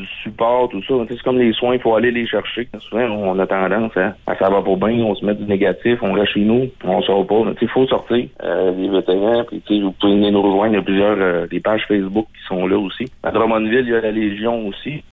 du support, tout ça. C'est comme les soins, il faut aller les chercher. Souvent, on a tendance hein, à, ça va pas bien, on se met du négatif, on reste chez nous, on sort pas. Il faut sortir euh, les vétérans, puis vous pouvez venir nous rejoindre. Il y a plusieurs euh, des pages Facebook qui sont là aussi. À Drummondville, il y a la Légion aussi.